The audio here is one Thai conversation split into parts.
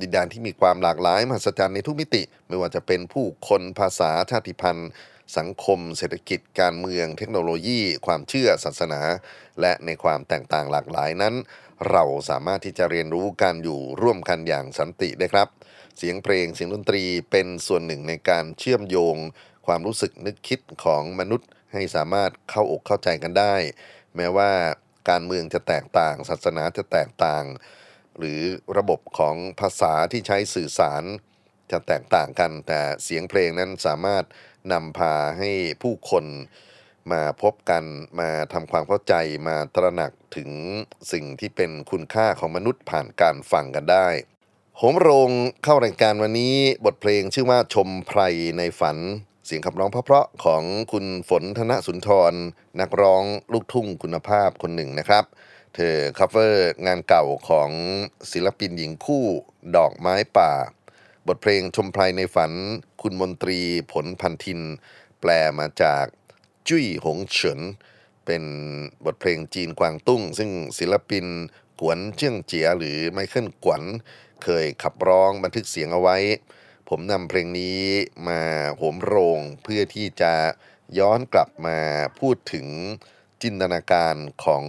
ดินแดนที่มีความหลากหลายมหัศจรรย์ในทุกมิติ ไม่ว่าจะเป็นผู้คนภาษาชาติพันธุ์ สังคม เศรษฐกิจ การเมือง เทคโนโลยี ความเชื่อศาสนา และในความแตกต่างหลากหลายนั้น เราสามารถที่จะเรียนรู้การอยู่ร่วมกันอย่างสันติได้ครับ เสียงเพลงเสียงดนตรีเป็นส่วนหนึ่งในการเชื่อมโยง ความรู้สึกนึกคิดของมนุษย์ให้สามารถเข้าอกเข้าใจกันได้ แม้ว่าการเมืองจะแตกต่าง ศาสนาจะแตกต่าง หรือระบบของภาษาที่ใช้สื่อสารจะแตกต่างกัน แต่เสียงเพลงนั้นสามารถนำพาให้ผู้คนมาพบกันมาทำความเข้าใจมาตระหนักถึงสิ่งที่เป็นคุณค่าของมนุษย์ผ่านการฟังกันได้โหมโรงเข้ารายการวันนี้บทเพลงชื่อว่าชมไพรในฝัน เสียงขับร้องเพราะๆของคุณฝนธนสุนทร นักร้องลูกทุ่งคุณภาพคนหนึ่งนะครับ เธอ cover งานเก่าของศิลปินหญิงคู่ดอกไม้ป่า บทเพลงชมไพรในฝัน คุณมนตรีผลพันธิน แปลมาจากจุ้ยหงเฉิน เป็นบทเพลงจีนกวางตุ้ง ซึ่งศิลปินกวนเจิ้งเจียหรือไมเคิลกวน เคยขับร้องบันทึกเสียงเอาไว้ ผมนำเพลงนี้มาโหมโรงเพื่อที่จะย้อนกลับมาพูดถึงจินตนาการของ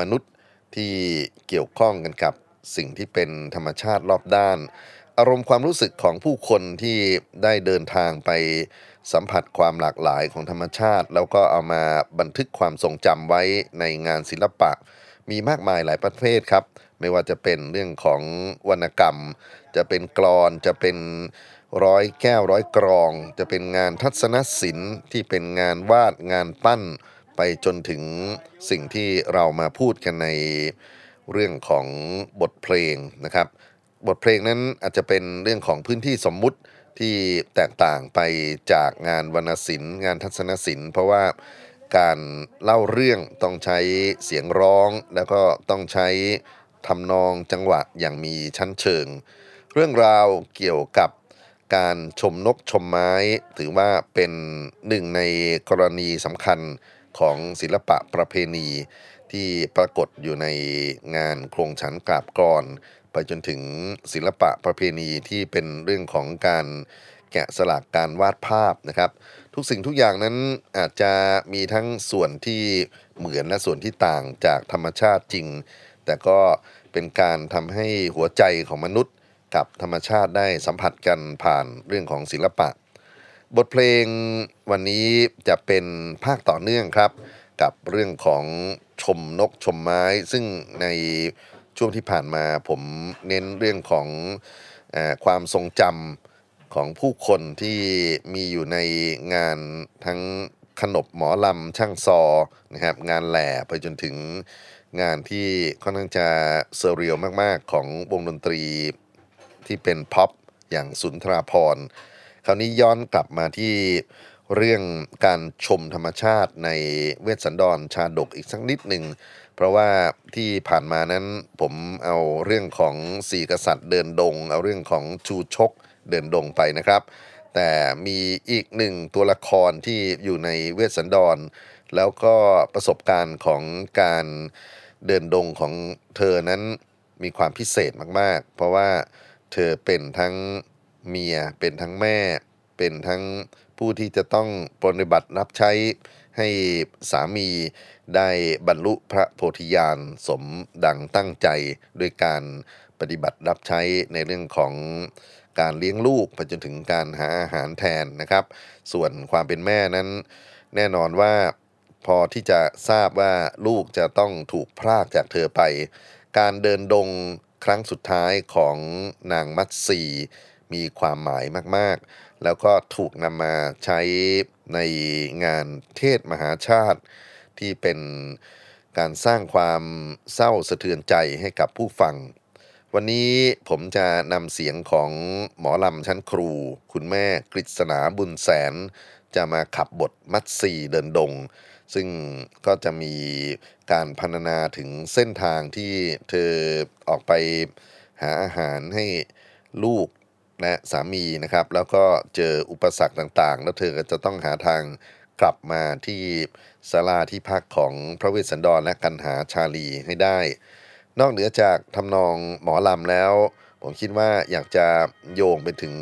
มนุษย์ ที่เกี่ยวข้องกันกับสิ่งที่เป็นธรรมชาติรอบด้าน อารมณ์ความรู้สึกของผู้คนที่ได้เดินทางไปสัมผัสความหลากหลายของธรรมชาติ แล้วก็เอามาบันทึกความทรงจำไว้ในงานศิลปะ มีมากมายหลายประเภทครับ ไม่ว่าจะเป็นเรื่องของวรรณกรรม จะเป็นกรอนจะเป็นร้อยแก้วร้อยกรอง จะเป็นงานทัศนศิลป์ที่เป็นงานวาดงานปั้น ไปจนถึงสิ่งที่เรามาพูดกันในเรื่องของบทเพลงนะครับ บทเพลงนั้นอาจจะเป็นเรื่องของพื้นที่สมมุติที่แตกต่างไปจากงานวรรณศิลป์ งานทัศนศิลป์ เพราะว่าการเล่าเรื่องต้องใช้เสียงร้อง แล้วก็ต้องใช้ทำนองจังหวะอย่างมีชั้นเชิง เรื่องราวเกี่ยวกับการชมนกชมไม้ ถือว่าเป็นหนึ่งในกรณีสำคัญ ของศิลปะประเพณี ที่ปรากฏอยู่ในงานโครงฉันกราบกรอนไปจนถึงศิลปะประเพณีที่เป็นเรื่องของการแกะสลักการวาดภาพนะครับ ทุกสิ่งทุกอย่างนั้นอาจจะมีทั้งส่วนที่เหมือนและส่วนที่ต่างจากธรรมชาติจริง แต่ก็เป็นการทำให้หัวใจของมนุษย์กับธรรมชาติได้สัมผัสกันผ่านเรื่องของศิลปะ บทเพลงวันนี้จะเป็นภาคต่อเนื่องครับ กับเรื่องของชมนกชมไม้ ซึ่งในช่วงที่ผ่านมาผมเน้นเรื่องของอความทรงจำของผู้คนที่มีอยู่ในงานทั้งขนบหมอลำช่างซอนะครับงานแหล่ไปจนถึงงานที่ค่อนข้างจะ surreal มาก ๆ ของวงดนตรีที่เป็นพ็อปอย่างสุนทราภรณ์ คราวนี้ย้อนกลับมาที่เรื่องการชมธรรมชาติในเวสสันดรชาดกอีกสักนิดหนึ่ง เพราะว่าที่ผ่านมานั้นผมเอาเรื่องของสี่กษัตริย์เดินดง เอาเรื่องของชูชกเดินดงไปนะครับ แต่มีอีกหนึ่งตัวละครที่อยู่ในเวสสันดร แล้วก็ประสบการณ์ของการเดินดงของเธอนั้นมีความพิเศษมาก ๆ เพราะว่าเธอเป็นทั้ง เมีย เป็นทั้งแม่ เป็นทั้งผู้ที่จะต้องปฏิบัติรับใช้ให้สามีได้บรรลุพระโพธิญาณสมดังตั้งใจด้วยการปฏิบัติรับใช้ในเรื่องของการเลี้ยงลูกไปจนถึงการหาอาหารแทนนะครับ ส่วนความเป็นแม่นั้น แน่นอนว่าพอที่จะทราบว่าลูกจะต้องถูกพรากจากเธอไป การเดินดงครั้งสุดท้ายของนางมัตสี มีความหมายมากๆ แล้วก็ถูกนำมาใช้ในงานเทศมหาชาติ ที่เป็นการสร้างความเศร้าสะเทือนใจให้กับผู้ฟัง วันนี้ผมจะนำเสียงของหมอลำชั้นครู คุณแม่กฤษณาบุญแสน จะมาขับบทมัดสีเดินดง ซึ่งก็จะมีการพรรณนาถึงเส้นทางที่เธอออกไปหาอาหารให้ลูก และสามีนะครับ แล้วก็เจออุปสรรคต่างๆ แล้วเธอก็จะต้องหาทางกลับมาที่ศาลาที่พักของพระเวสสันดรและกันหาชาลีให้ได้ นอกเหนือจากทำนองหมอลำแล้ว ผมคิดว่าอยากจะโยงไปถึง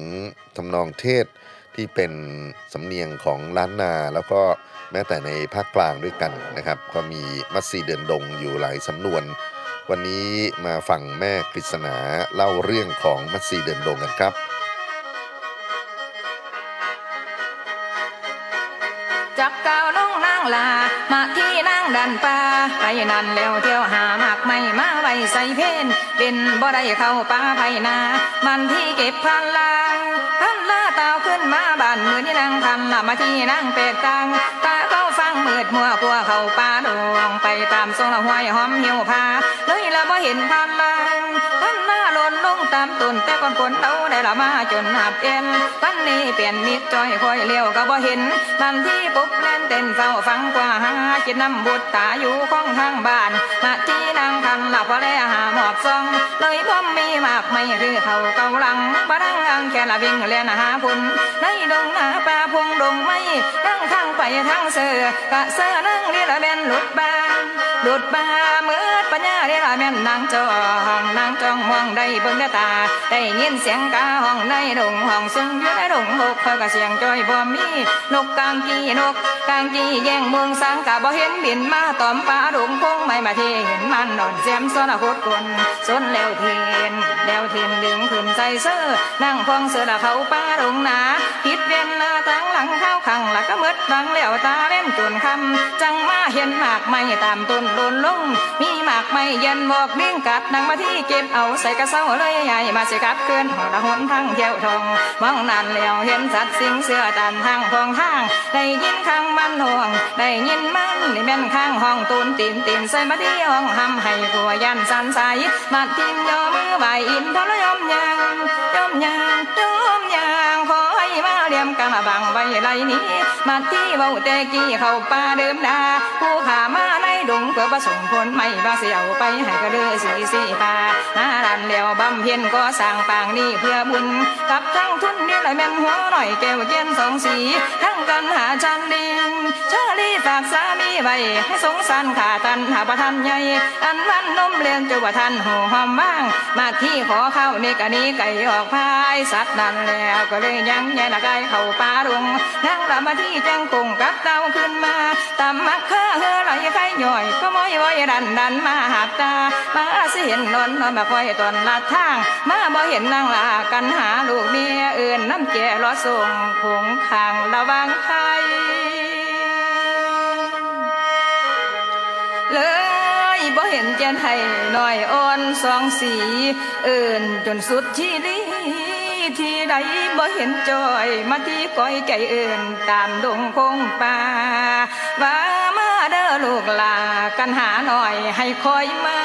ทำนองเทศที่เป็นสำเนียงของล้านนา แล้วก็แม้แต่ในภาคกลางด้วยกันนะครับ ก็มีมัสซีเดินดงอยู่หลายสำนวน วันนี้มาฟังแม่กฤษณาเล่าเรื่องของมัสซีเดินดงกันครับางลา มาที่นางดันป่าไปนั่นแล้วเที่ยวหาหมากไม่มาไว้ใส่เพนเป็นบ่ได้เข้าป่าไผนา มันที่เก็บพันลางพันลาตาวขึ้นมาบ้านมือนี่นางทันละมาที่นางเป็ดตังตาก็ฟังมืดมัวกลัวเข้าป่าดวงไปตามทรงละห้วยหอมเหี่ยวพาเลยละบ่เห็นพันลางพันลาหล่นลงตามต้นแต่ก่อนคนเอาได้ละมาจนหับเอ็นพันนี้เปลี่ยนมิดจอยคอยเลี้ยวก็บ่เห็นบันที่ปุ๊บ เต้นเฝ้าฟังกว่าหาจิตนำบุตรตาอยู่ของทางบ้านมาที่นางคันหลับพอแลหาหมอบซอง เลยพ่อมมีมากไม่คือเขาเกาลังบารังอังแค่ละวิ่งเลียนหาพุ่นในดงนาป่าพงดงไม่นั่งทางไปทางเสือกะเสือนั่งเรียละเบนหลุดบาหลุดบาเมื่อ ปัญญาเด้ละแม่นนางจองนางจองมองได้เบิ่งได้ตา ได้ยินเสียงกาห้องในดงห้องซึ่งอยู่ในดงหกคอกะเสียงจอยบ่มีนกกางกีนกกางกีแย่งเมืองสังกะบ่เห็นบินมาตอมป่าดงพงไม่มาเที่เห็นมันนอนเสียมซ้อนโคตรกลสนแล้วเทียนแล้วเทียนดึงขึ้นใส่เสื้อนั่งพองเสื้อละเขาป่าดงหนาผิดเวียนหน้าตั้งหลังเข้าขังละก็มืดบังแล้วตาเล่นจนคำจังมาเห็นหมากไม่ตามต้นโดนลงมีหมากไม่เย็นบอกเลี้ยงกัดนังมาที่เก็บเอาใส่กระเซ้าเลยใหญ่มาสิกัดเกินหัวละหนทั้งเที่ยวทองมองนานแล้วเห็นสัตว์สิงเสือตันทางพองทาง ได้ยินข้างมันห่วง ได้ยินมันนี่แม่นข้างห้องตูนตีนตีนใส่มาที่ห้องหำให้กัวยันสันใสมาทิมยอมือใบอินทรยอมยางยอมยางยมยางขอ มาเลี่ยมกันบังไว้ไรนี้มาที่เบาแต่กี้เข้าป่าเดิมดาผู้ขามาในดงเพื่อประสงผลไม่บาเสียวไปให้กระเลือสีสีตาหน้าดันแล้วบำเพ็ญก็สร้างปางนี้เพื่อบุญกับทั้งทุนนี่เลยแม่นหัวหน่อยแก้วเกียนสองสีทั้งกันหาจันดิงชาลีฝากสามีไว้ให้สงสารขาตันหาประทันใหญ่อันวันนมเลี้ยงจ้าประทันหูหอมบ้าง มาที่ขอเข้าในกะนี้ไก่ออกพายสัตว์นั่นแล้วก็เลยยังแย่ละไก่เข้าป่าดงนั่งละมาที่จังคงกับเต้าขึ้นมาตามมักข้าเฮอไหลไข่ย่อยก็มอยว้อยดันดันมาหักตามาสิเห็นนอนนอนมาคอยตอนลาดทาง มาบ่เห็นนางลากันหาลูกเมียอื่นน้ำแก่รอส่งคงทางระวังไข่เลยบ่เห็นเจนไทยหน่อยอ่อนสองสี เอื่นจนสุดที่ ใดบ่เห็นจอยมาที่ก้อยไก่เอื่นตามดงคงป่าว่ามาเด้อลูกลากันหาหน่อยให้คอยมา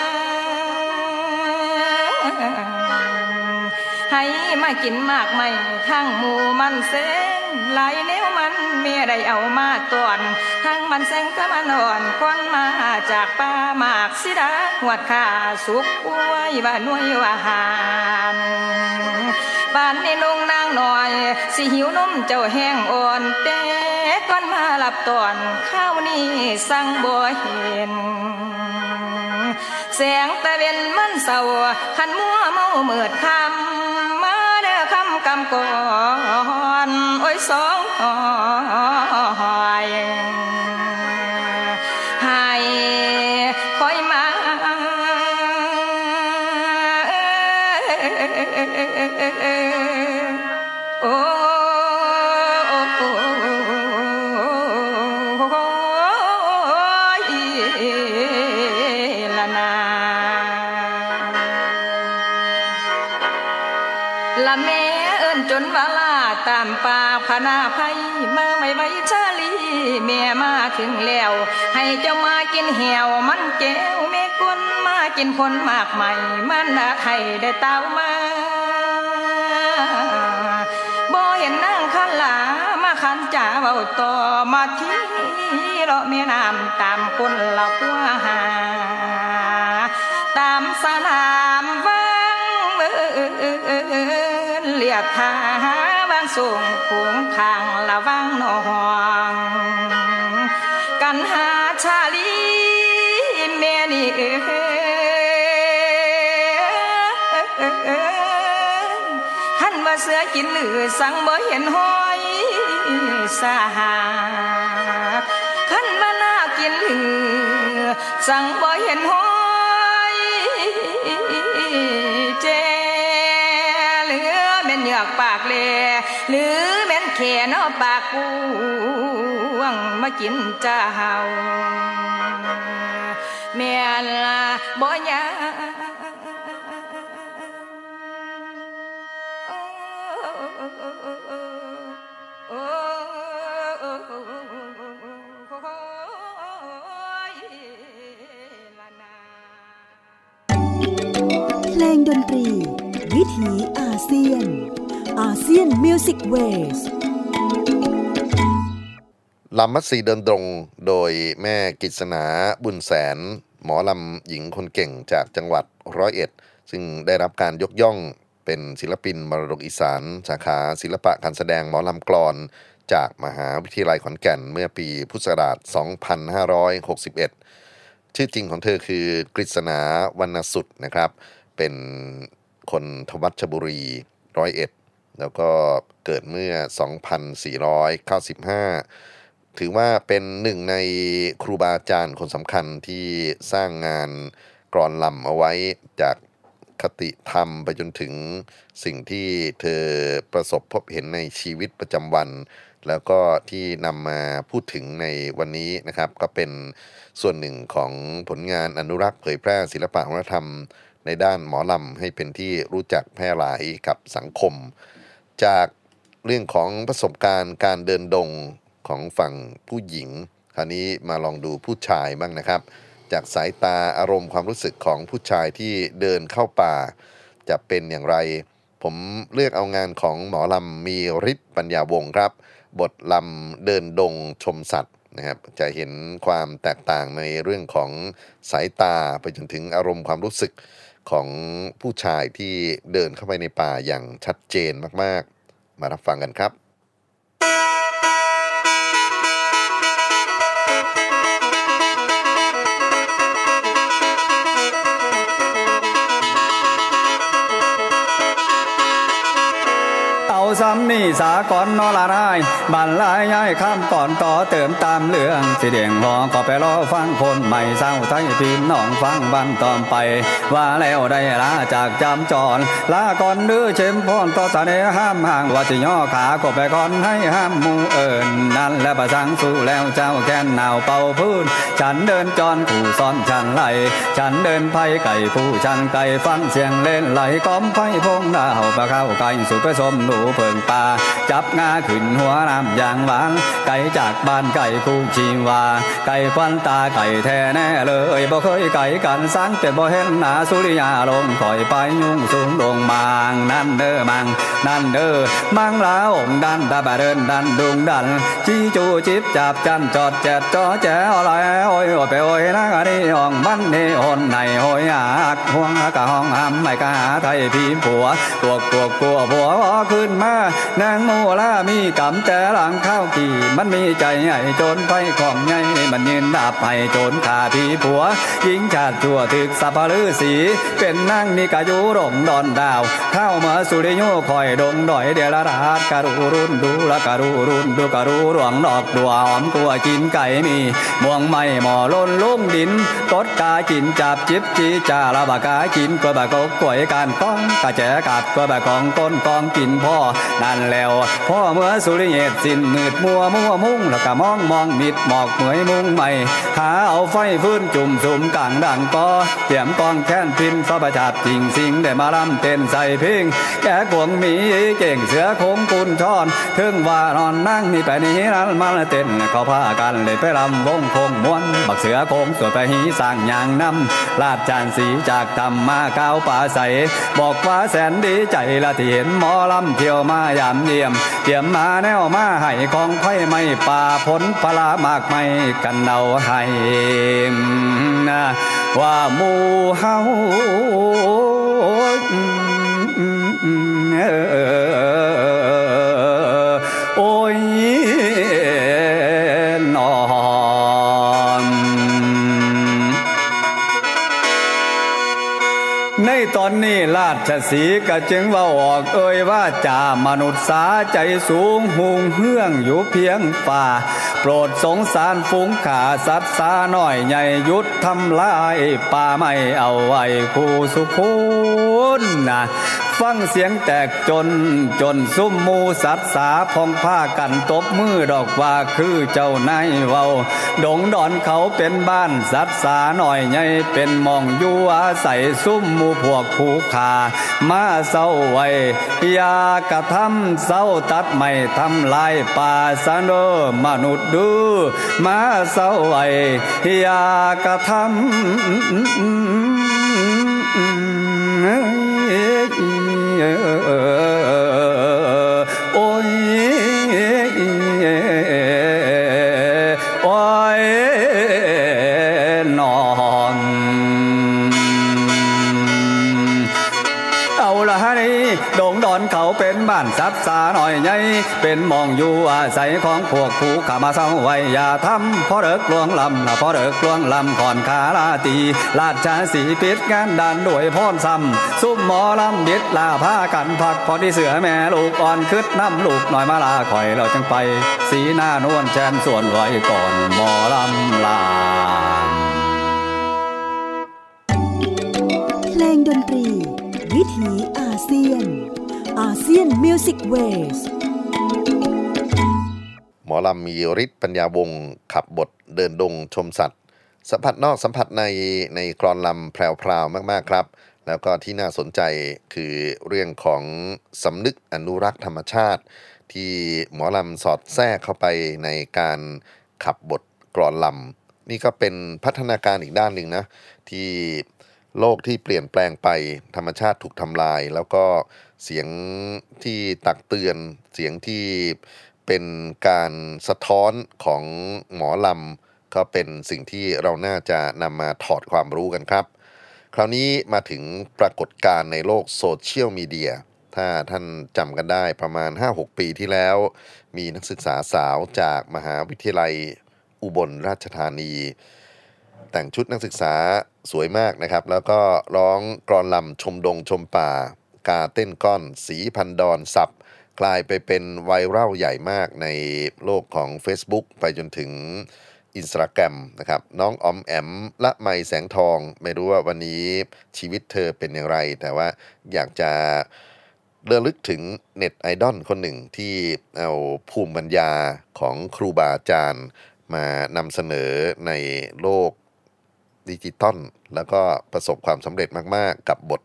ให้มากินมากไม่ทั้งหมูมันเส้นหลายแนวมันเมียได้เอามาตอน ทั้งมันแสงก็มานอนก้อนมาจากป่าหมากสิดาหวดขาสุกป่วยว่าน่วยว่าหาน บ้านในลงนางหน่อย สิหิวนมเจ้าแห้งอ่อนแต่ก้อนมาหลับตอนข้าวนี้สั่งบ่เห็นแสงตะเวนมันเศร้าขันมัวเมาเมิดคำมาเด้อคำกำก่อนโอ้ยสองหอน มากินมากใหม่มันนาไทยได้เต้ามาบ่เห็นนางคันหลามาคันจ่าเบาต่อมาที่เราะม่น้ำตามคนเรากัวหา ตามสนามวังเมืองเลียดทาบางส่งผงทางละวังนอง กินหรือสั่งบ่เห็นห้อยสาหาขันว่าน่ากินหรือสั่งบ่เห็นห้อยเจเหลือแม่นเหยือกปากเลหรือแม่นแขนอปากกวงมากินเจ้าแม่นละบ่ยา ดนตรี วิถีอาเซียน อาเซียนมิวสิกเวสลำมัดสีเดินตรงโดยแม่กิษณาบุญแสน หมอลำหญิงคนเก่งจากจังหวัดร้อยเอ็ด ซึ่งได้รับการยกย่องเป็นศิลปินมรดกอีสาน สาขาศิลปะการแสดงหมอลำกลอน จากมหาวิทยาลัยขอนแก่นเมื่อปีพุทธศักราช 2561 ชื่อจริงของเธอคือกฤษณาวรรณสุดนะครับ เป็นคนทวัชบุรีร้อยเอ็ดแล้วก็เกิดเมื่อ 2495 ถือว่าเป็นหนึ่งในครูบาอาจารย์คนสำคัญที่สร้างงานกรอนลำเอาไว้จากคติธรรมไปจนถึงสิ่งที่เธอประสบพบเห็นในชีวิตประจำวัน แล้วก็ที่นำมาพูดถึงในวันนี้นะครับ ก็เป็นส่วนหนึ่งของผลงานอนุรักษ์เผยแพร่ศิลปะวัฒนธรรม ในด้านหมอลำให้เป็นที่รู้จักแพร่หลายกับสังคม จากเรื่องของประสบการณ์การเดินดงของฝั่งผู้หญิง คราวนี้มาลองดูผู้ชายบ้างนะครับ จากสายตาอารมณ์ความรู้สึกของผู้ชายที่เดินเข้าป่า จะเป็นอย่างไร ผมเลือกเอางานของหมอลำมีฤทธิ์ปัญญาวงครับ บทลำเดินดงชมสัตว์นะครับจะเห็นความแตกต่างในเรื่องของสายตาไปจนถึงอารมณ์ความรู้สึก ของผู้ชายที่เดินเข้าไปในป่าอย่างชัดเจนมากๆ มารับฟังกันครับ ซ้ำนี่สากลนอละนายบันลายย้ายข้ามก่อนต่อเติมตามเรื่องสิเดียงหอก็ไปรอฟังคนใหม่เศร้าไทยพี่น้องฟังบันตอมไป ว่าแล้วได้ลาจากจำจรลาก่อนเดื้อเชมพรต่อสะเนห้ามห่างว่าสิย่อขาก็ไปก่อนให้ห้ามมูเอิญนั่นและประสังสู้แล้วเจ้าแค้นหนาวเป่าพื้น ฉันเดินจรผู้ซ้อนฉันไหลฉันเดินไพ่ไก่ผู้ฉันไก่ฟังเสียงเล่นไหลก้อมไพ่พงดาวปลาเข้าไก่สุไปสมหนูเพิงป่าจับงาขึ้นหัวน้ำอย่างหวานไก่จากบ้านไก่คู่ชีวา ไก่ควันตาไก่แท้แน่เลยบ่เคยไก่กันสังแต่บ่เห็นหน้าสุริยาลงคอยไปยุ่งสูงลงมางนั่นเด้อมังนั่นเด้อมังลาองดันตาบาเดินดันดุงดันจีจูจิบจับจันจอดแจดจอแจอะไรโอ้ยโอ้ยไปโอ้ยนะกะนี่ห้องมันนี่หนในโอ้ยอักห่วงกะห้องห้ำไม่กะหาไทยพีผัวตัวตัวกลัวผัวขึ้นมานางโมลามีกำแต่หลังข้าวกี่มันมีใจใหญ่โจนไฟของใหญ่มันยืนดาบให้โจนขาพี่ผัวหญิงชาติชั่วถึกสัพลือสีเป็นนางนี่กะยุรงดอนดาว เข้ามาสุริโยคอยดงดอยเดลราดการูรุนดูละการูรุนดูการูหลวงดอกดัวหอมกลัวกินไก่มีม่วงไม่หมอล้นลุ่งดินกดกากินจับจิบจีจาละบากากินกล้วยบากกกล้วยการก้องกะแจกัดกล้วยบากองก้นกองกินพ่อนั่นแล้วพ่อเมื่อสุริเยตสิ้นมืดมัวมัวมุ่งแล้วก็มองมองมิดหมอกเหมยมุ่งใหม่หาเอาไฟฟื้นจุ่มสุ่มกลางดังก็เตรียมกองแค้นพินฟ้าประจับจริงสิงได้มาลำเต้นใส่เพลงแกกวงมีเก่งเสือโคงกุนช่อนถึงว่านอนนั่งนี่ไปนี้นั้นมาเต้นเขาพากันเลยไปลำวงคงม้วนบักเสือโคงสวยไปหีสร้างยางน้ำลาดจานสีจากธรรมมาก้าวป่าใสบอกว่าแสนดีใจละที่เห็นหมอลำเที่ยวมาายามเยี่ยมเตรียมมาแนวมาให้ของไผ่ไม่ป่าผลปลามากไม่กันเอาให้นะว่าหมู่เฮาโราชสีก็จึงว่าออกเอ่ยว่าจามนุษย์สาใจสูงหุงเฮื่องอยู่เพียงป่า โปรดสงสารฝูงขาสัตว์สาหน่อยใหญ่ยุดทำลายป่าไม่เอาไว้คู่สุขู นนะฟังเสียงแตกจนจนซุ้มมูสัตสาพองผ้ากันตบมือดอกว่าคือเจ้านายเว้าดงดอนเขาเป็นบ้านสัตสาหน่อยใหญ่เป็นมองอยู่อาศัยซุ้มมูพวกผูขามาเศร้าไว้ยากระทำเศร้าตัดไม่ทำลายป่าสะเนอมนุษย์ดูมาเศร้าไว้ยากระทำ Uh. บ้านซับสาหน่อยใหญ่เป็นมองอยู่อาศัยของพวกผู้ขามาเศร้าไว้อย่าทำพอเลิกลวงลำละพอเลิกลวงลำก่อนขาลาตีลาดชาสีปิดงานดันด้วยพรซ้ำซุ่มหมอลำบิดลาผ้ากันพักพอที่เสือแม่ลูกอ่อนคืดน้ำลูกหน่อยมาลาคอยเราจังไป สีหน้านวลแชนส่วนไว้ก่อนหมอลำลาเพลงดนตรี วิถีอาเซียน ASEAN Music Waysหมอลำมีฤทธิ์ปัญญาวงขับบทเดินดงชมสัตว์ สัมผัสนอกสัมผัสในในกลอนลำแพรวๆมากๆครับ แล้วก็ที่น่าสนใจคือเรื่องของสำนึกอนุรักษ์ธรรมชาติ ที่หมอลำสอดแทรกเข้าไปในการขับบทกลอนลำนี่ก็เป็นพัฒนาการอีกด้านหนึ่งนะที่โลกที่เปลี่ยนแปลงไปธรรมชาติถูกทำลาย แล้วก็ เสียงที่ตักเตือนเสียงที่เป็นการสะท้อนของหมอลำก็เป็นสิ่งที่เราน่าจะนำมาถอดความรู้กันครับ คราวนี้มาถึงปรากฏการณ์ในโลกโซเชียลมีเดียถ้าท่านจำกันได้ประมาณ 5-6 ปีที่แล้ว มีนักศึกษาสาวจากมหาวิทยาลัยอุบลราชธานี แต่งชุดนักศึกษาสวยมากนะครับ แล้วก็ร้องกรอนลำชมดงชมป่า กาเต้นก้อน สีพันดอนสับ กลายไปเป็นไวรัลใหญ่มากในโลกของ Facebook ไปจนถึงอินสตาแกรมนะครับ น้องออมแอมละไมแสงทอง ไม่รู้ว่าวันนี้ชีวิตเธอเป็นอย่างไร แต่ว่าอยากจะเลือลึกถึงเน็ตไอดอลคนหนึ่งที่เอาภูมิปัญญาของครูบาอาจารย์มานำเสนอในโลกดิจิตอลแล้วก็ประสบความสำเร็จมาก ๆ กับบท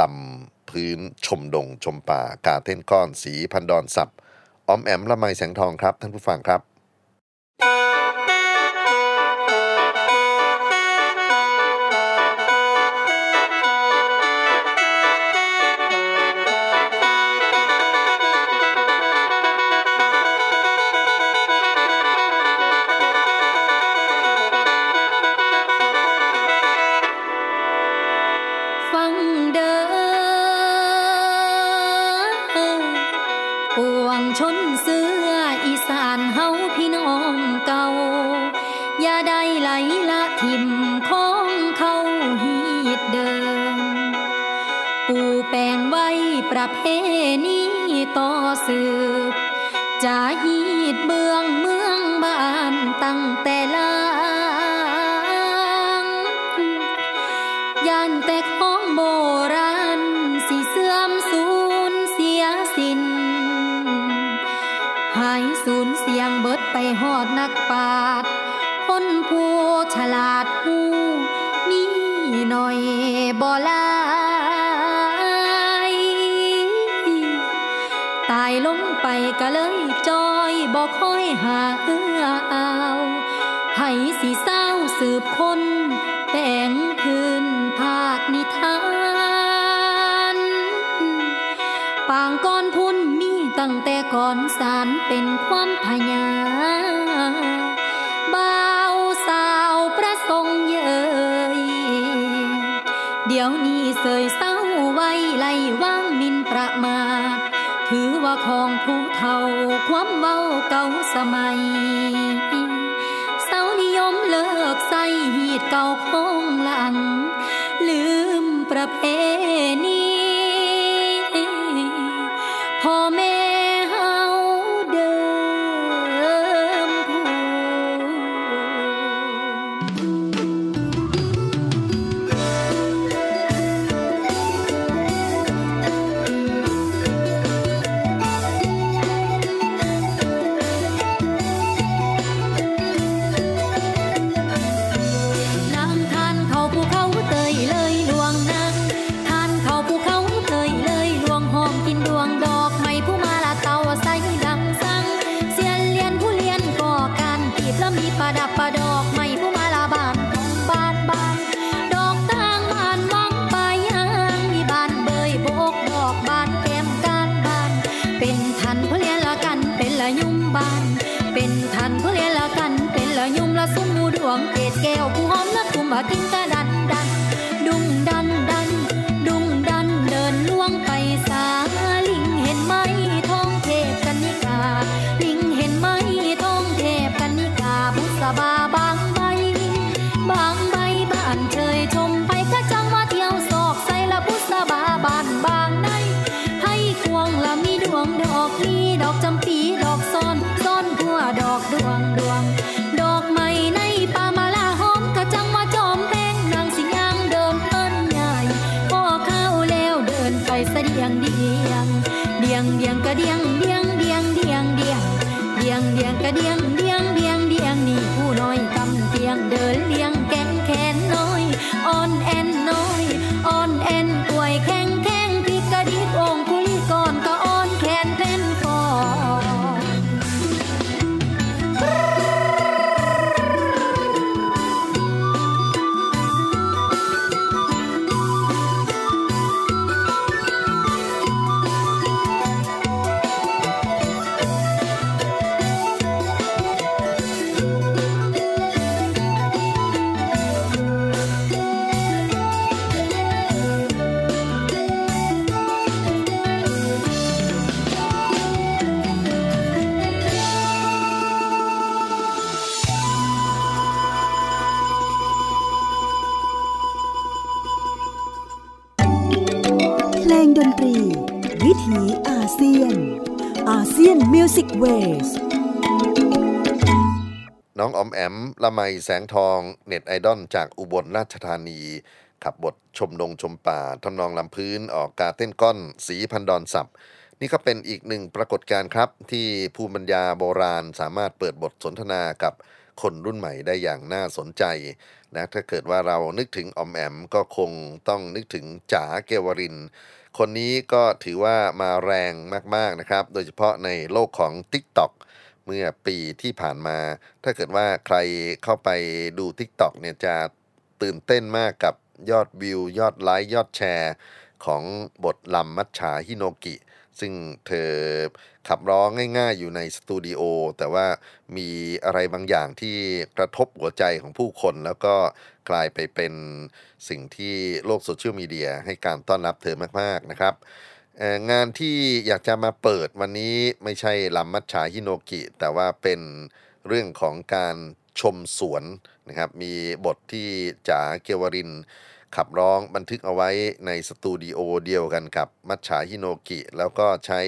ลำ พื้น ชมดง ชมป่ากาเท่นก้อน สีพันดอนสับออมแอมละไมแสงทองครับ ท่านผู้ฟังครับ จะยีดเบืองเมืองบ้านตั้งแต่ ประเพณี Ating ASEAN ASEAN Music Waysน้องอมแอม ละไมแสงทอง เน็ตไอดอลจากอุบลราชธานี ขับบทชมดงชมป่าทำนองลำพื้นออกกาเต้นก้อน สีพันดอนสับนี่ก็เป็นอีกหนึ่งปรากฏการณ์ครับ ที่ภูมิปัญญาโบราณสามารถเปิดบทสนทนากับคนรุ่นใหม่ได้อย่างน่าสนใจนะถ้าเกิดว่าเรานึกถึงออมแอมก็คงต้องนึกถึงจ๋าเกวริน คนนี้ก็ถือว่ามาแรงมากๆนะครับ โดยเฉพาะในโลกของ TikTok เมื่อปีที่ผ่านมา ถ้าเกิดว่าใครเข้าไปดู TikTok เนี่ยจะตื่นเต้นมากกับยอดวิว ยอดไลค์ ยอดแชร์ ของบทลำมัชชาฮิโนกิ ซึ่งเธอขับร้องง่ายๆ อยู่ในสตูดิโอแต่ว่ามีอะไรบางอย่างที่กระทบหัวใจของผู้คน แล้วก็กลายไปเป็นสิ่งที่โลกโซเชียลมีเดียให้การต้อนรับเธอมากๆนะครับงานที่อยากจะมาเปิดวันนี้ไม่ใช่ลำมัชชาฮิโนกิ แต่ว่าเป็นเรื่องของการชมสวนนะครับ มีบทที่จ๋าเกวริน ขับร้องบันทึกเอาไว้ในสตูดิโอเดียวกันกับมัชชาฮิโนกิ แล้วก็ใช้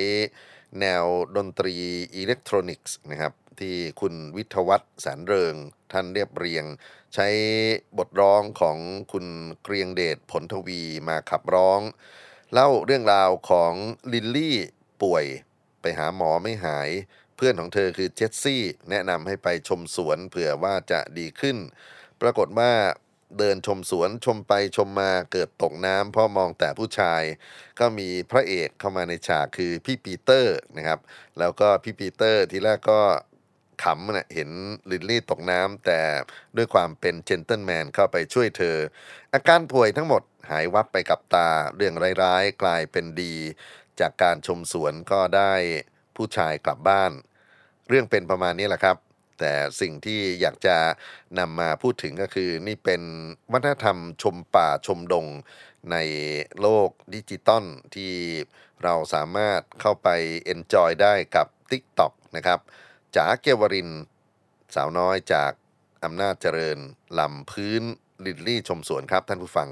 แนวดนตรีอิเล็กทรอนิกส์นะครับที่คุณวิทวัฒน์แสนเริง ท่านเรียบเรียง ใช้บทร้องของคุณเกรียงเดชผลทวีมาขับร้อง เล่าเรื่องราวของลิลลี่ป่วยไปหาหมอไม่หาย เพื่อนของเธอคือเจสซี่ แนะนำให้ไปชมสวนเผื่อว่าจะดีขึ้น ปรากฏว่า เดินชมสวนชมไปชมมาเกิดตกน้ำเพราะมองแต่ผู้ชาย ก็มีพระเอกเข้ามาในฉากคือพี่ปีเตอร์นะครับ แล้วก็พี่ปีเตอร์ทีแรกก็ขำนะเห็นลิลลี่ตกน้ำแต่ด้วยความเป็น gentleman เข้าไปช่วยเธอ อาการป่วยทั้งหมดหายวับไปกับตาเรื่องร้ายๆ กลายเป็นดี จากการชมสวนก็ได้ผู้ชายกลับบ้าน เรื่องเป็นประมาณนี้แหละครับ แต่สิ่งที่อยากจะนำมาพูดถึงก็คือนี่เป็นวัฒนธรรมชมป่าชมดงในโลกดิจิตอลที่เราสามารถเข้าไป enjoy ได้กับ TikTok นะครับจ๋าเกวริน สาวน้อยจากอำนาจเจริญลำพื้นลิลลี่ชมสวนครับท่านผู้ฟัง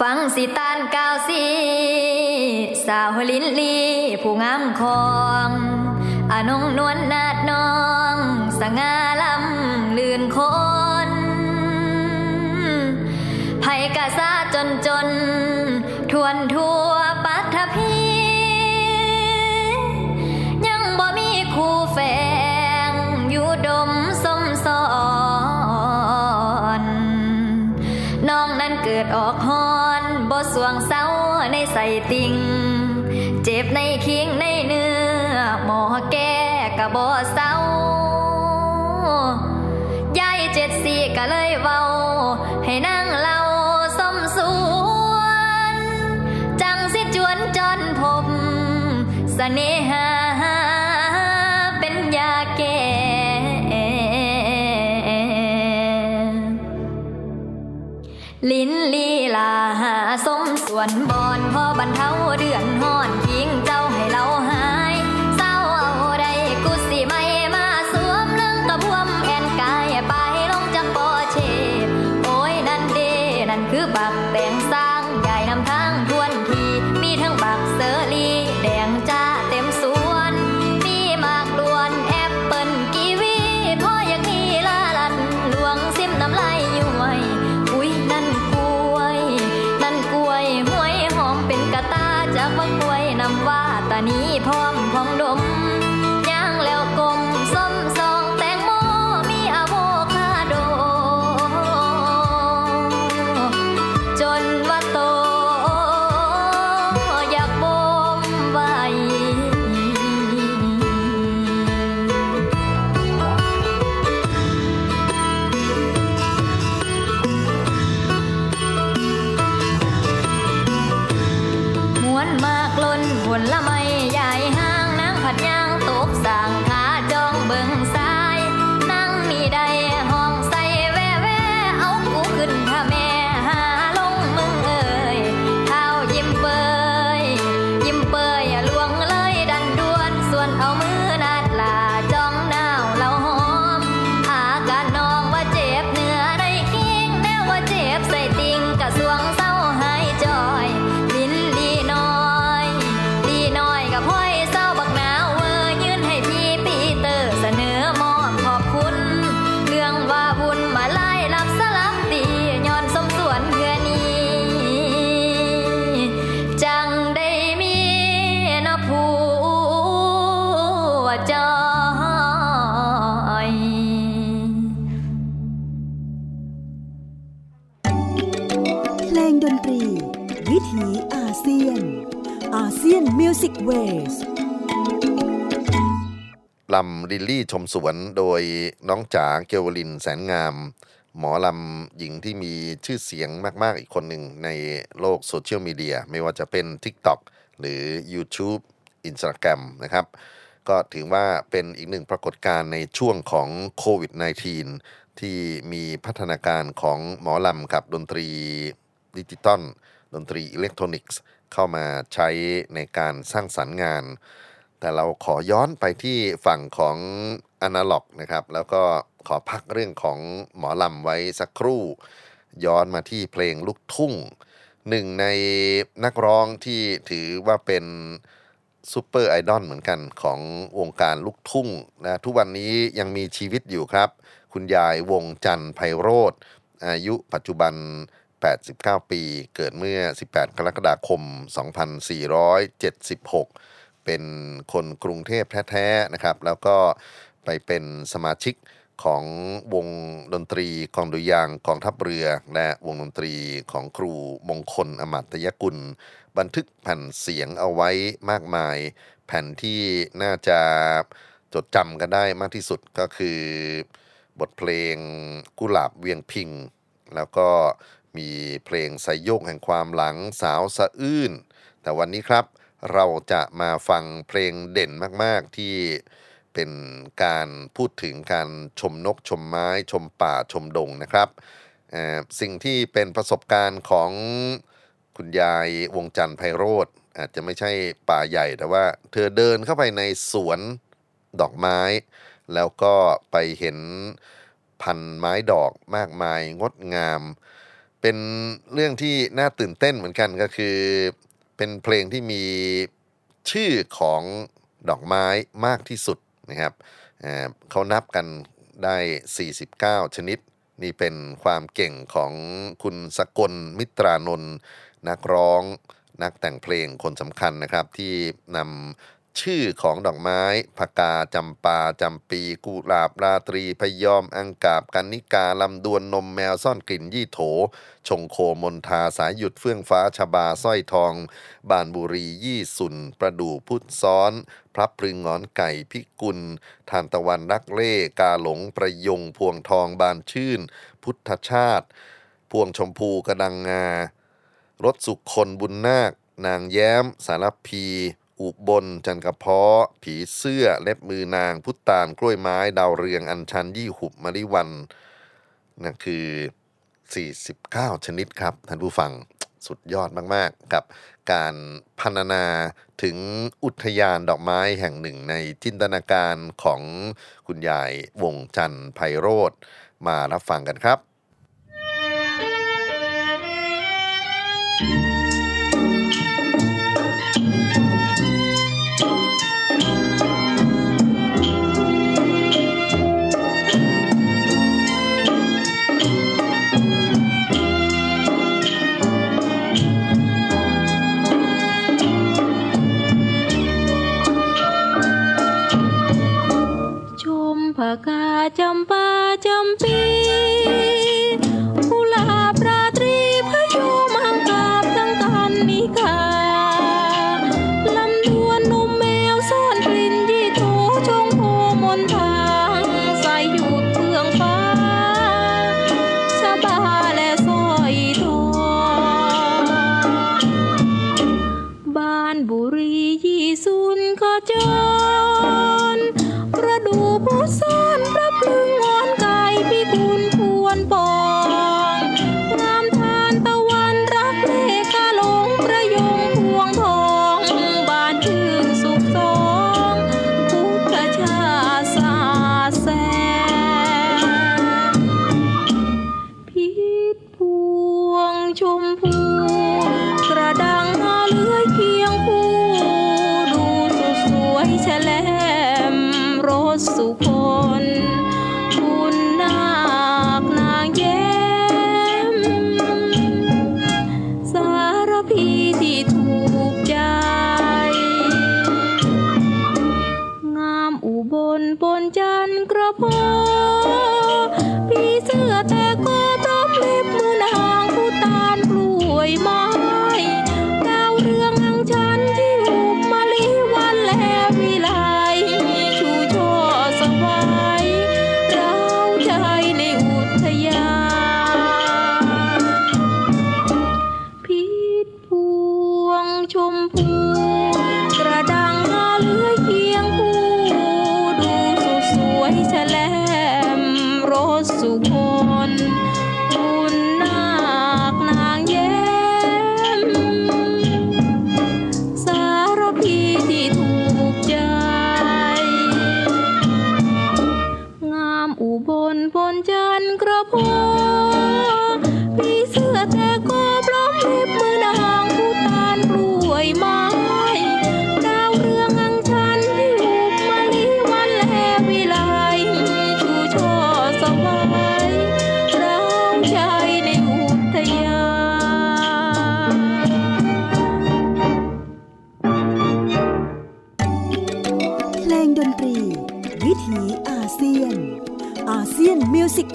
ฟังสิตานกาวสี สาวลิลลี่ ผู้งามของ อนงนวลนาฏน้อง สง่าลำลื่นคนไผกะซาจนจน ทวนทั่วปัทภียังบ่มีคู่แฝงอยู่ดมสมสอนน้องนั้นเกิดออกฮอนบ่สวงเศร้าในใส่ติงเจ็บในคิงในเนื้อ หมอแก้กะบ่เศร้ายายเจ็ดสี่ก็เลยเว้า ให้นั่งเล่าสมสวน จังสิจวนจอนผมเสน่หาเป็นยาแก้ลิ้นลีลาหาสมส่วนบอนพอบรรเทาเดือน Music Waysลำลิลลี่ชมสวนโดยน้องจ๋าเกวลินแสนงาม หมอลำหญิงที่มีชื่อเสียงมาก ๆ อีกคนหนึ่งในโลกโซเชียลมีเดีย ไม่ว่าจะเป็น TikTok หรือ YouTube Instagram นะครับ ก็ถือว่าเป็นอีกหนึ่งปรากฏการณ์ในช่วงของโควิด -19 ที่มีพัฒนาการของหมอลำกับดนตรีดิจิตอลดนตรีอิเล็กทรอนิกส์ เข้ามาใช้ในการสร้างสรรค์งาน แต่เราขอย้อนไปที่ฝั่งของอนาล็อกนะครับ แล้วก็ขอพักเรื่องของหมอลำไว้สักครู่ ย้อนมาที่เพลงลูกทุ่ง หนึ่งในนักร้องที่ถือว่าเป็น super idol เหมือนกันของวงการลูกทุ่งนะทุกวันนี้ยังมีชีวิตอยู่ครับ คุณยายวงจันทร์ไพโรธอายุปัจจุบัน 89 ปี เกิดเมื่อ 18 กรกฎาคม 2476 เป็นคนกรุงเทพแท้ๆนะครับ แล้วก็ไปเป็นสมาชิกของวงดนตรีกองดุยางกองทัพเรือ และวงดนตรีของครูมงคลอมัตยกุล บันทึกแผ่นเสียงเอาไว้มากมาย แผ่นที่น่าจะจดจำกันได้มากที่สุดก็คือบทเพลงกุหลาบเวียงพิง แล้วก็ มีเพลงสยโยกแห่งความหลังสาวสะอื้น แต่วันนี้ครับเราจะมาฟังเพลงเด่นมากๆที่เป็นการพูดถึงการชมนกชมไม้ชมป่าชมดงนะครับสิ่งที่เป็นประสบการณ์ของคุณยายวงจันทร์ไพโรธอาจจะไม่ใช่ป่าใหญ่แต่ว่า เธอเดินเข้าไปในสวนดอกไม้ แล้วก็ไปเห็นพันไม้ดอกมากมายงดงาม เป็นเรื่องที่น่าตื่นเต้นเหมือนกันก็คือ เป็นเพลงที่มีชื่อของดอกไม้มากที่สุดนะครับเเขานับกันได้ 49 ชนิด นี่เป็นความเก่งของคุณสกลมิตรานนท์นักร้องนักแต่งเพลงคนสำคัญนะครับที่นำ ชื่อของดอกไม้พกาจำปาจำปีกุหลาบราตรีพยอมอังกาบกันนิกาลำดวนนมแมวซ่อนกลิ่นยี่โถ ชงโคมนทาสายหยุดเฟื่องฟ้าชบาสร้อยทอง บานบุรียี่สุน ประดู่พุทธซ้อนพระพรึงงอนไก่พิกุล ทานตะวันรักเล่กาหลงประยงพวงทองบานชื่น พุทธชาติ พวงชมพูกระดังงารถสุขคนบุญนาคนางแย้ม สารพี อุบล จันกระเพาะ ผีเสื้อ เล็บมือนาง พุทตานกล้วยไม้ ดาวเรือง อัญชัน ยี่หุบมะริวันนั่นคือ 49 ชนิดครับ ท่านผู้ฟังสุดยอดมาก ๆ กับการพรรณนาถึงอุทยานดอกไม้แห่งหนึ่งในจินตนาการของคุณยายวงจันทร์ไพโรธมารับฟังกันครับ Apakah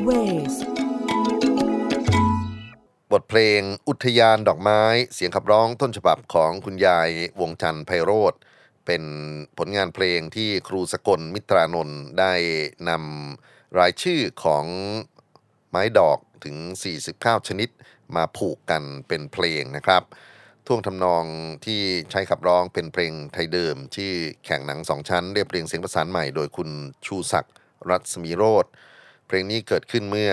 Music Waysบทเพลงอุทยานดอกไม้เสียงขับร้องต้นฉบับของคุณยายวงจันทร์ไพโรจน์เป็นผลงานเพลงที่ครูสกลมิตรานนท์ได้นำรายชื่อของไม้ดอกถึง 49 ชนิดมาผูกกันเป็นเพลงนะครับท่วงทำนองที่ใช้ขับร้องเป็นเพลงไทยเดิมที่แขกหนังสองชั้นเรียบเรียงเสียงประสานใหม่โดยคุณชูศักดิ์รัศมีโรธ เพลงนี้เกิดขึ้นเมื่อ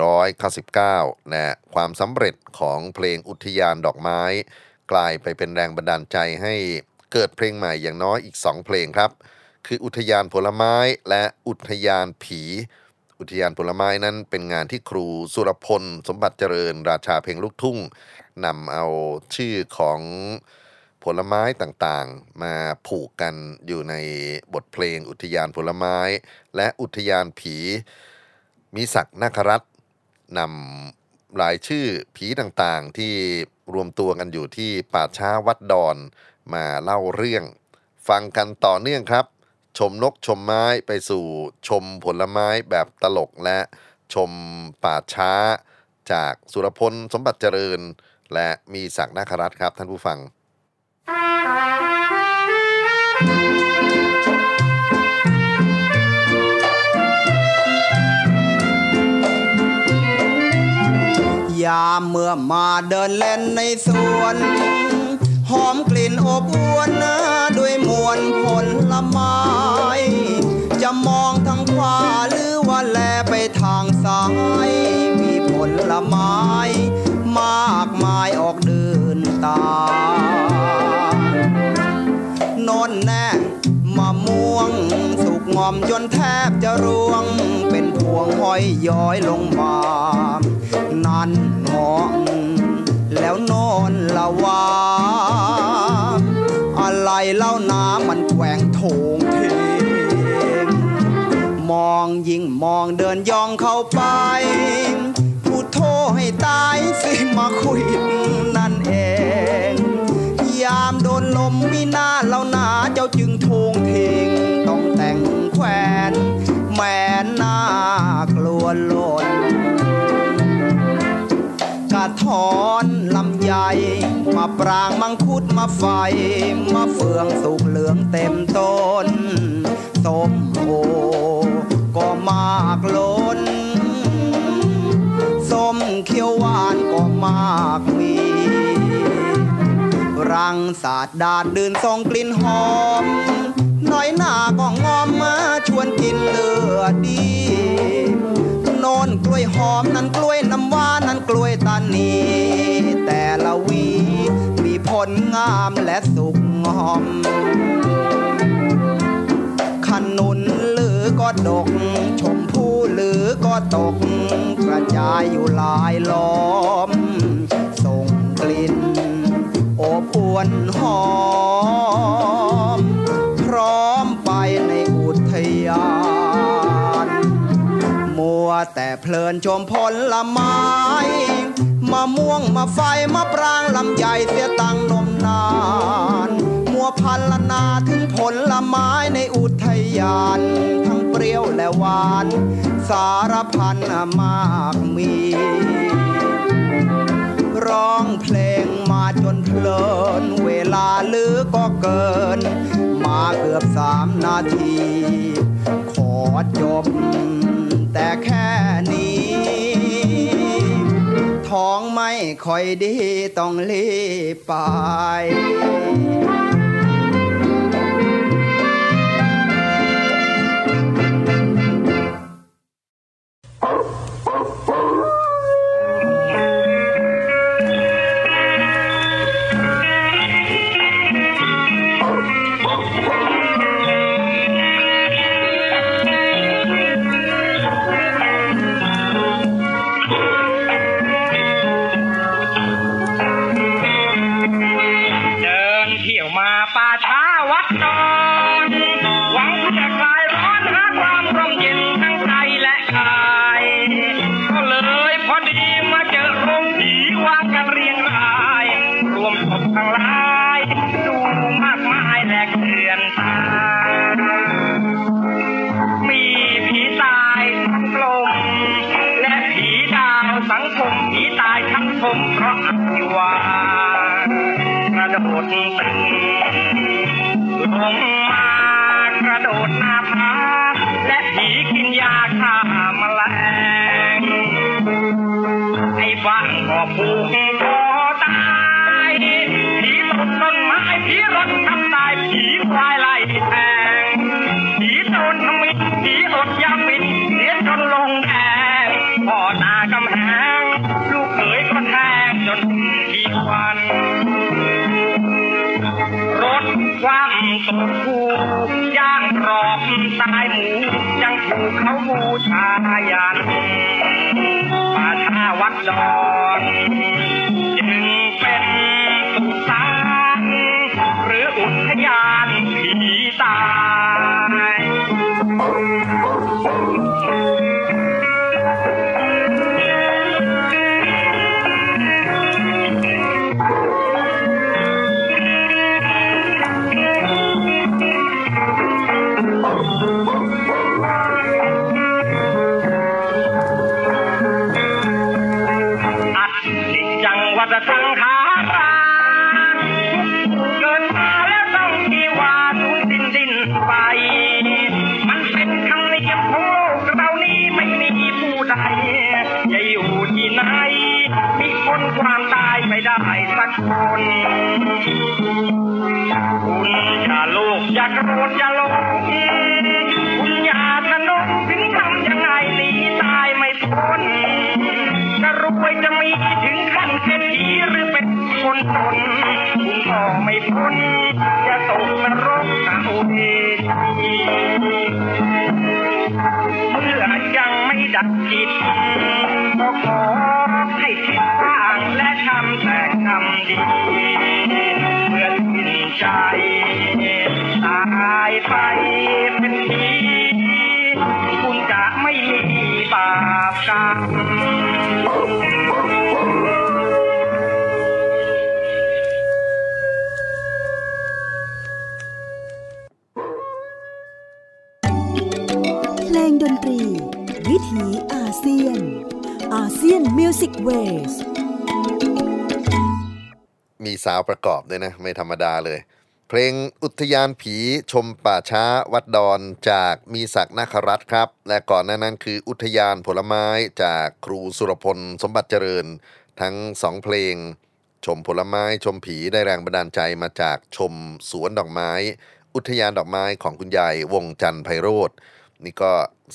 2499และความสำเร็จของเพลงอุทยานดอกไม้ กลายไปเป็นแรงบันดาลใจให้เกิดเพลงใหม่อย่างน้อยอีก 2 เพลงครับ คืออุทยานผลไม้และอุทยานผี อุทยานผลไม้นั้นเป็นงานที่ครูสุรพล สมบัติเจริญ ราชาเพลงลูกทุ่งนำเอาชื่อของ ผลไม้ต่างๆ มาผูกกันอยู่ในบทเพลงอุทยานผลไม้ และอุทยานผี มีศักดิ์นาครัตน์นำรายชื่อผีต่างๆ ที่รวมตัวกันอยู่ที่ป่าช้าวัดดอนมาเล่าเรื่อง ฟังกันต่อเนื่องครับ ชมนกชมไม้ไปสู่ชมผลไม้แบบตลกและชมป่าช้า จากสุรพลสมบัติเจริญ และมีศักดิ์นาครัตครับท่านผู้ฟัง ยามเมื่อมาเดินเล่นในสวน หอมกลิ่นอบอวนนะด้วยมวลผลไม้ จะมองทางขวาหรือว่าแลไปทางซ้าย มีผลไม้ มากมายออกเดินตาม วง สุกงอมจนแทบจะร่วง เป็นพวงห้อยย้อยลงมา นั่นเงแล้วโนนละวาอะไรเล่าน้ำมันแกว่งโถงเทงมองยิ่งมองเดินย่องเข้าไปพูดโทให้ตายสิมาคุย ยามโดนลมมีหน้าเล่าหนาเจ้าจึงทงเทงต้องแต่งแขวนแม่หน้ากลัวหล่นกระถอนลำไยมาปรางมังคุดมาไฟ มาเฟืองสุกเหลืองเต็มต้นส้มโอก็มากล้นส้มเขียวหวานก็มากมี รังสาดดาดดื่นส่งกลิ่นหอม น้อยหน้าก็งอมมาชวนกินเลือดดีโนนกล้วยหอมนั้นกล้วยน้ำว้านั้นกล้วยตานี แต่ละวีมีผลงามและสุกงอมขนุนหรือก็ดก ชมพู่หรือก็ตก กระจายอยู่หลายล้อ วนหอม พร้อมไปในอุทยาน มัวแต่เพลินชมผลไม้มะม่วงมาไฟมะปรางลำใหญ่เสียตังนมนาน มัวพันละนาถึงผลไม้ในอุทยาน ทั้งเปรี้ยวและหวาน สารพันมากมี ร้องเพลงมาจนเพลิน เวลาลือก็เกิน มาเกือบสามนาที ขอจบ แต่แค่นี้ ท้องไม่ค่อยดีต้องรีบไป ระโดดหน้าผาและผีกินยาฆ่าแมลงไอ้บ้านก็ผูกคอตายผีตกต้นไม้ผีรถทำตายผีควายไล่แทงผีโดนทมิดผีอดยามิดเสียจนลงแดงพ่อตากำแหงลูกเขยก็แทงจนทีวันรถความตก យានបាថាវត្តដ เป็นคนตนคุณก็ไม่พ้นจะตกนรกเอาเองเมื่อยังไม่ดับจิตก็ขอให้คิดบ้างและทำแต่กรรมดีเมื่อสิ้นใจตายไป ยนมิวสิกเวสมีสาวประกอบด้วยนะ ไม่ธรรมดาเลย เพลงอุทยานผีชมป่าช้าวัดดอนจากมีศักดิ์นาครัตครับ และก่อนหน้านั้นคืออุทยานผลไม้จากครูสุรพลสมบัติเจริญ ทั้งสองเพลง ชมผลไม้ชมผีได้แรงบันดาลใจมาจากชมสวนดอกไม้ อุทยานดอกไม้ของคุณยายวงจันทร์ไพโรธนี่ก็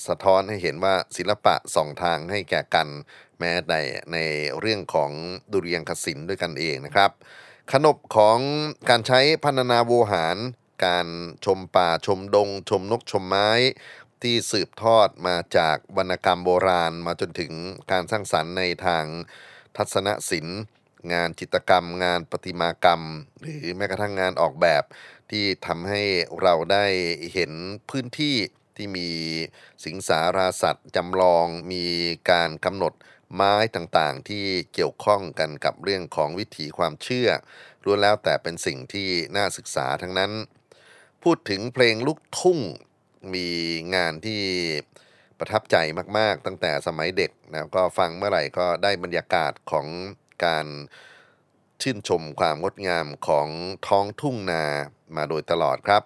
สะท้อนให้เห็นว่าศิลปะสองทางให้แก่กัน แม้ในในเรื่องของดุเริยงคศิลป์ด้วยกันเองนะครับ ขนบของการใช้พันนาโวหาร การชมป่าชมดง ชมนกชมไม้ที่สืบทอดมาจากวรรณกรรมโบราณ มาจนถึงการสร้างสรรค์ในทางทัศนศิลป์ งานจิตรกรรม งานประติมากรรม หรือแม้กระทั่งงานออกแบบ ที่ทำให้เราได้เห็นพื้นที่ที่มีสิงสาราสัตว์จำลองมีการกำหนด ไม้ต่างๆ ที่เกี่ยวข้องกันกับเรื่องของวิถีความเชื่อล้วนแล้วแต่เป็นสิ่งที่น่าศึกษาทั้งนั้น พูดถึงเพลงลูกทุ่งมีงานที่ประทับใจมาก ๆ ตั้งแต่สมัยเด็กนะก็ฟังเมื่อไหร่ก็ได้บรรยากาศของการชื่นชมความงดงามของท้องทุ่งนามาโดยตลอดครับ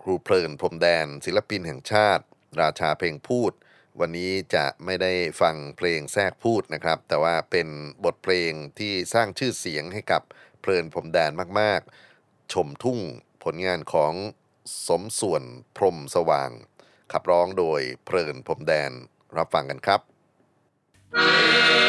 ครูเพลินพรมแดน ศิลปินแห่งชาติ ราชาเพลงพูด วันนี้จะไม่ได้ฟังเพลงแทรกพูดนะครับ แต่ว่าเป็นบทเพลงที่สร้างชื่อเสียงให้กับเพลินพรมแดนมาก ๆ ชมทุ่งผลงานของสมส่วนพรมสว่าง ขับร้องโดยเพลินพรมแดนรับฟังกันครับเ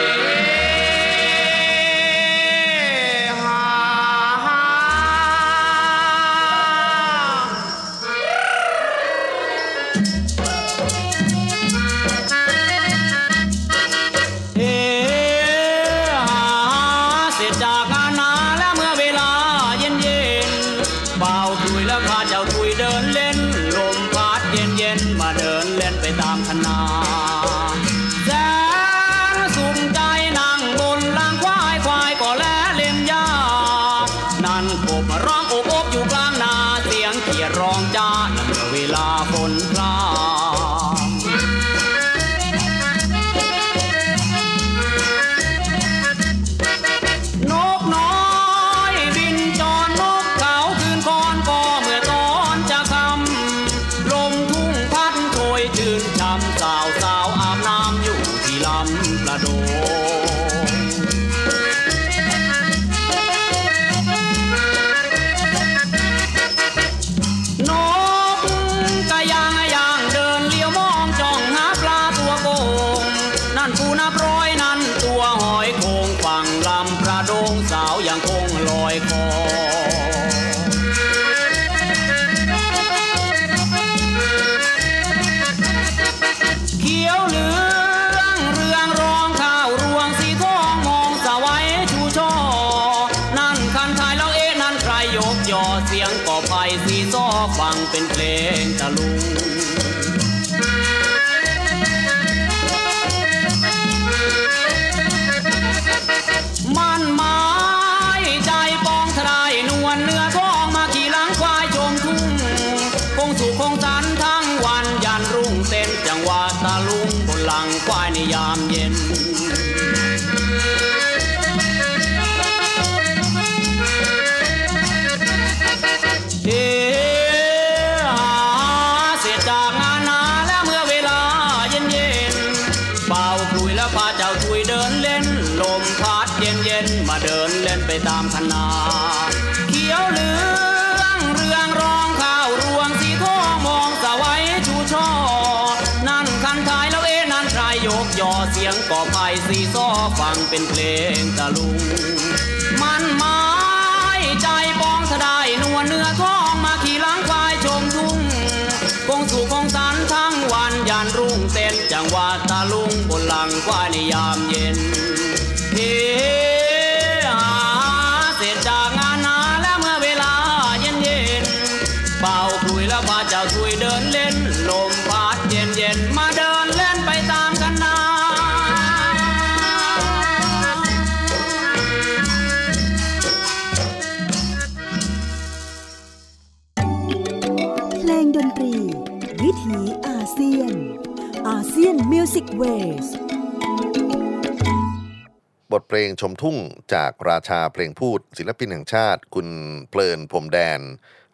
เพลงชมทุ่งจากราชาเพลงพูดศิลปินแห่งชาติ คุณเพลินพรมแดน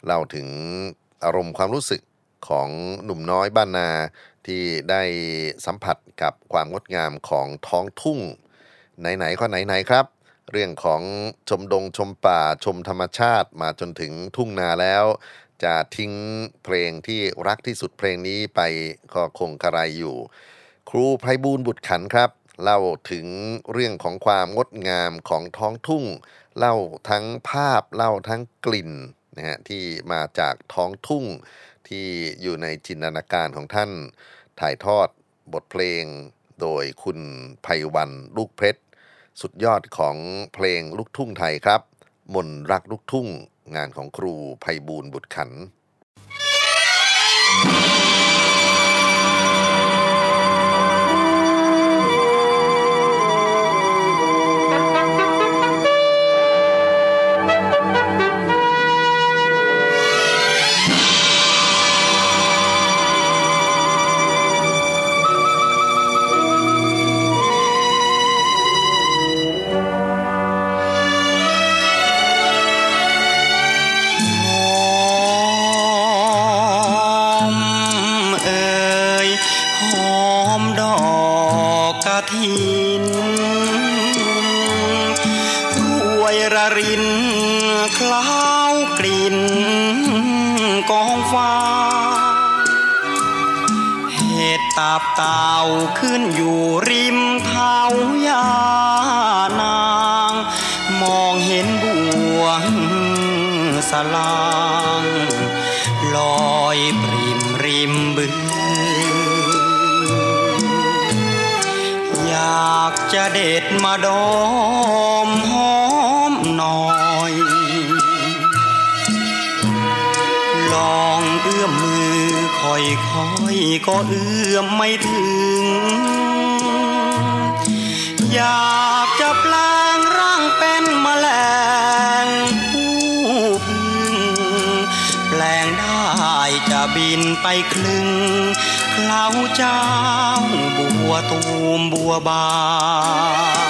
เล่าถึงอารมณ์ความรู้สึกของหนุ่มน้อยบ้านนาที่ได้สัมผัสกับความงดงามของท้องทุ่ง ไหนๆก็ไหนๆครับ เรื่องของชมดงชมป่าชมธรรมชาติมาจนถึงทุ่งนาแล้ว จะทิ้งเพลงที่รักที่สุดเพลงนี้ไปก็คงกระไรอยู่ ครูไพบูลบุตรขันครับ เล่าถึงเรื่องของความงดงามของท้องทุ่ง เล่าทั้งภาพเล่าทั้งกลิ่นนะฮะที่มาจากท้องทุ่งที่อยู่ในจินตนาการของท่าน ถ่ายทอดบทเพลงโดยคุณไพวันลูกเพชรสุดยอดของเพลงลูกทุ่งไทยครับ มนรักลูกทุ่งงานของครูไพบูลย์บุตรขันห เต่าขึ้นอยู่ริมเท้ายานาง มองเห็นบวงสลางลอยปริมริมบึงอยากจะเด็ดมาดมห อยคอยก็เอื้อมไม่ถึง อยากจะแปลงร่างเป็นแมลงผู้พึ่งแปลงได้จะบินไปคลึงเคล้าเจ้าบัวตูมบัวบาน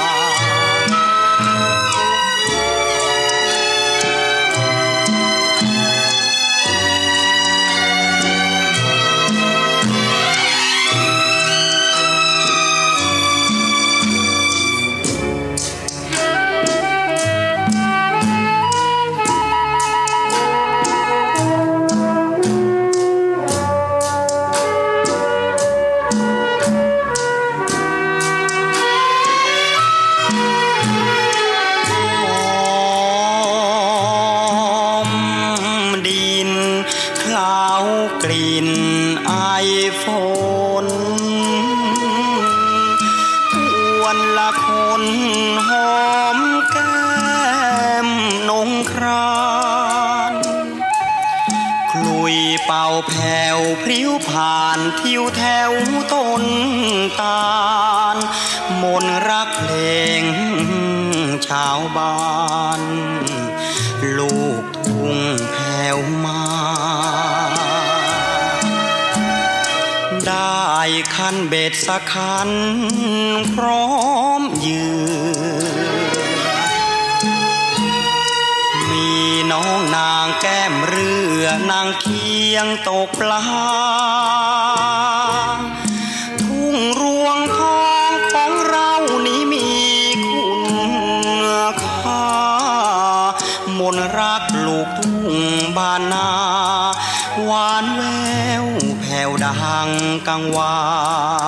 ผ่านทิวแถวต้นตาลมนรักเพลงชาวบ้าน ลูกทุ่งแผ่วมา ได้คันเบ็ดสักคันพร้อมยืน อนางเคียงตกปลาทุ่งรวงทองของเรานี้มีคุณค่ามนรักลูกทุ่งบานนา หวานแววแผ่วดังกังวาน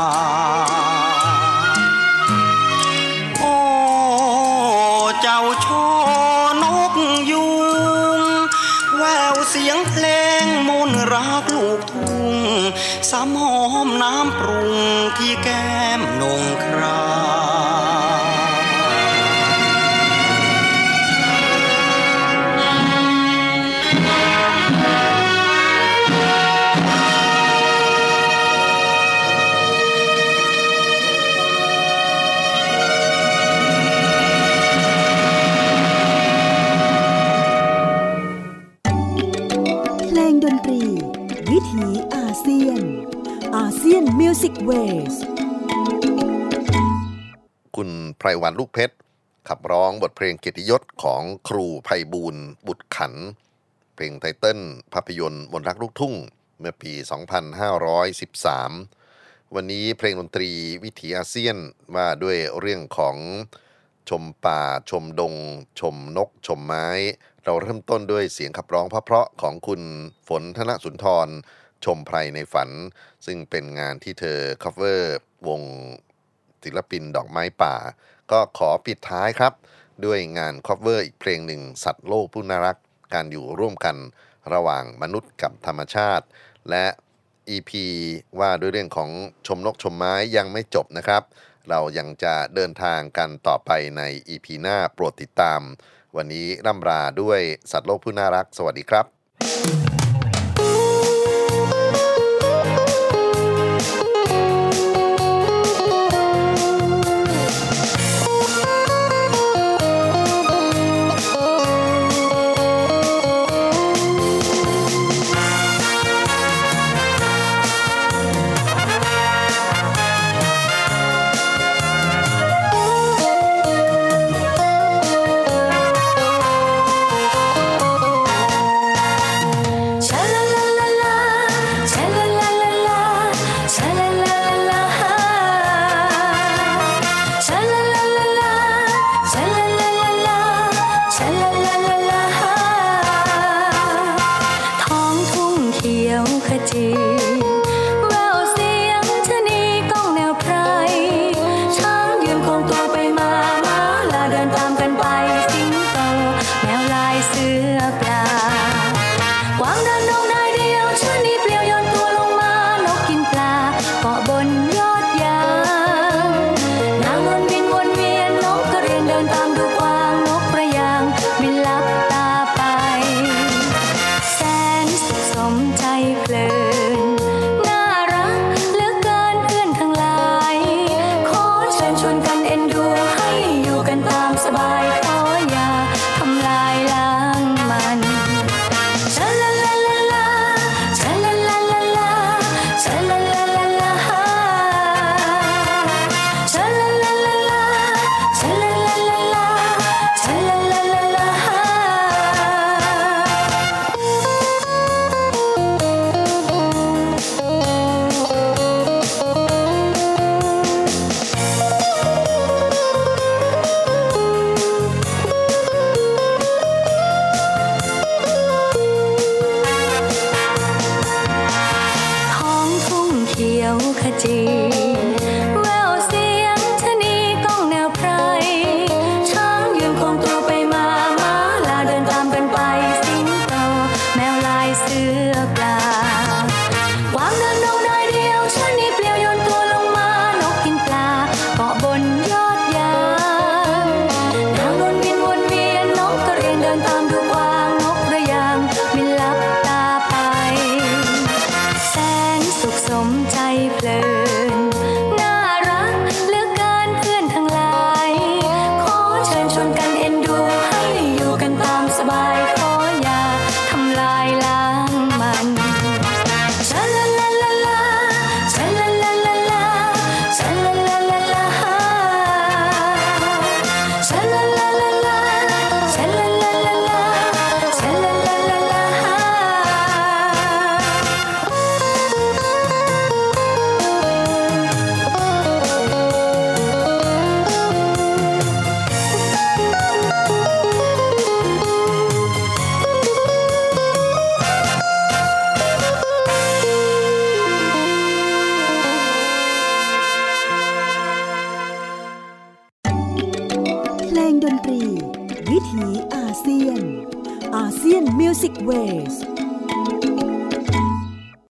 Music Waysคุณไพรวัลย์ลูกเพชร ขับร้องบทเพลงเกียรติยศของครูไพบูลย์บุตรขัน เพลง title ภาพยนตร์มนต์รักลูกทุ่ง เมื่อปี 2513 วันนี้เพลงดนตรีวิถีอาเซียนว่าด้วยเรื่องของชมป่าชมดง ชมนก ชมไม้ เราเริ่มต้นด้วยเสียงขับร้องเพราะๆของคุณฝนธนสุนทร ชมไพรในฝัน ซึ่งเป็นงานที่เธอ cover วงศิลปินดอกไม้ป่า ก็ขอปิดท้ายครับ ด้วยงานคอ v เวอร์อีกเพลงหนึ่ง สัตว์โลกผู้น่ารัก การอยู่ร่วมกันระหว่างมนุษย์กับธรรมชาติ และ EP ว่าด้วยเรื่องของชมนกชมไม้ยังไม่จบนะครับ เรายังจะเดินทางกันต่อไปใน EP หน้าโปรดติดตาม วันนี้ร่ำลาด้วยสัตว์โลกผู้น่ารัก สวัสดีครับ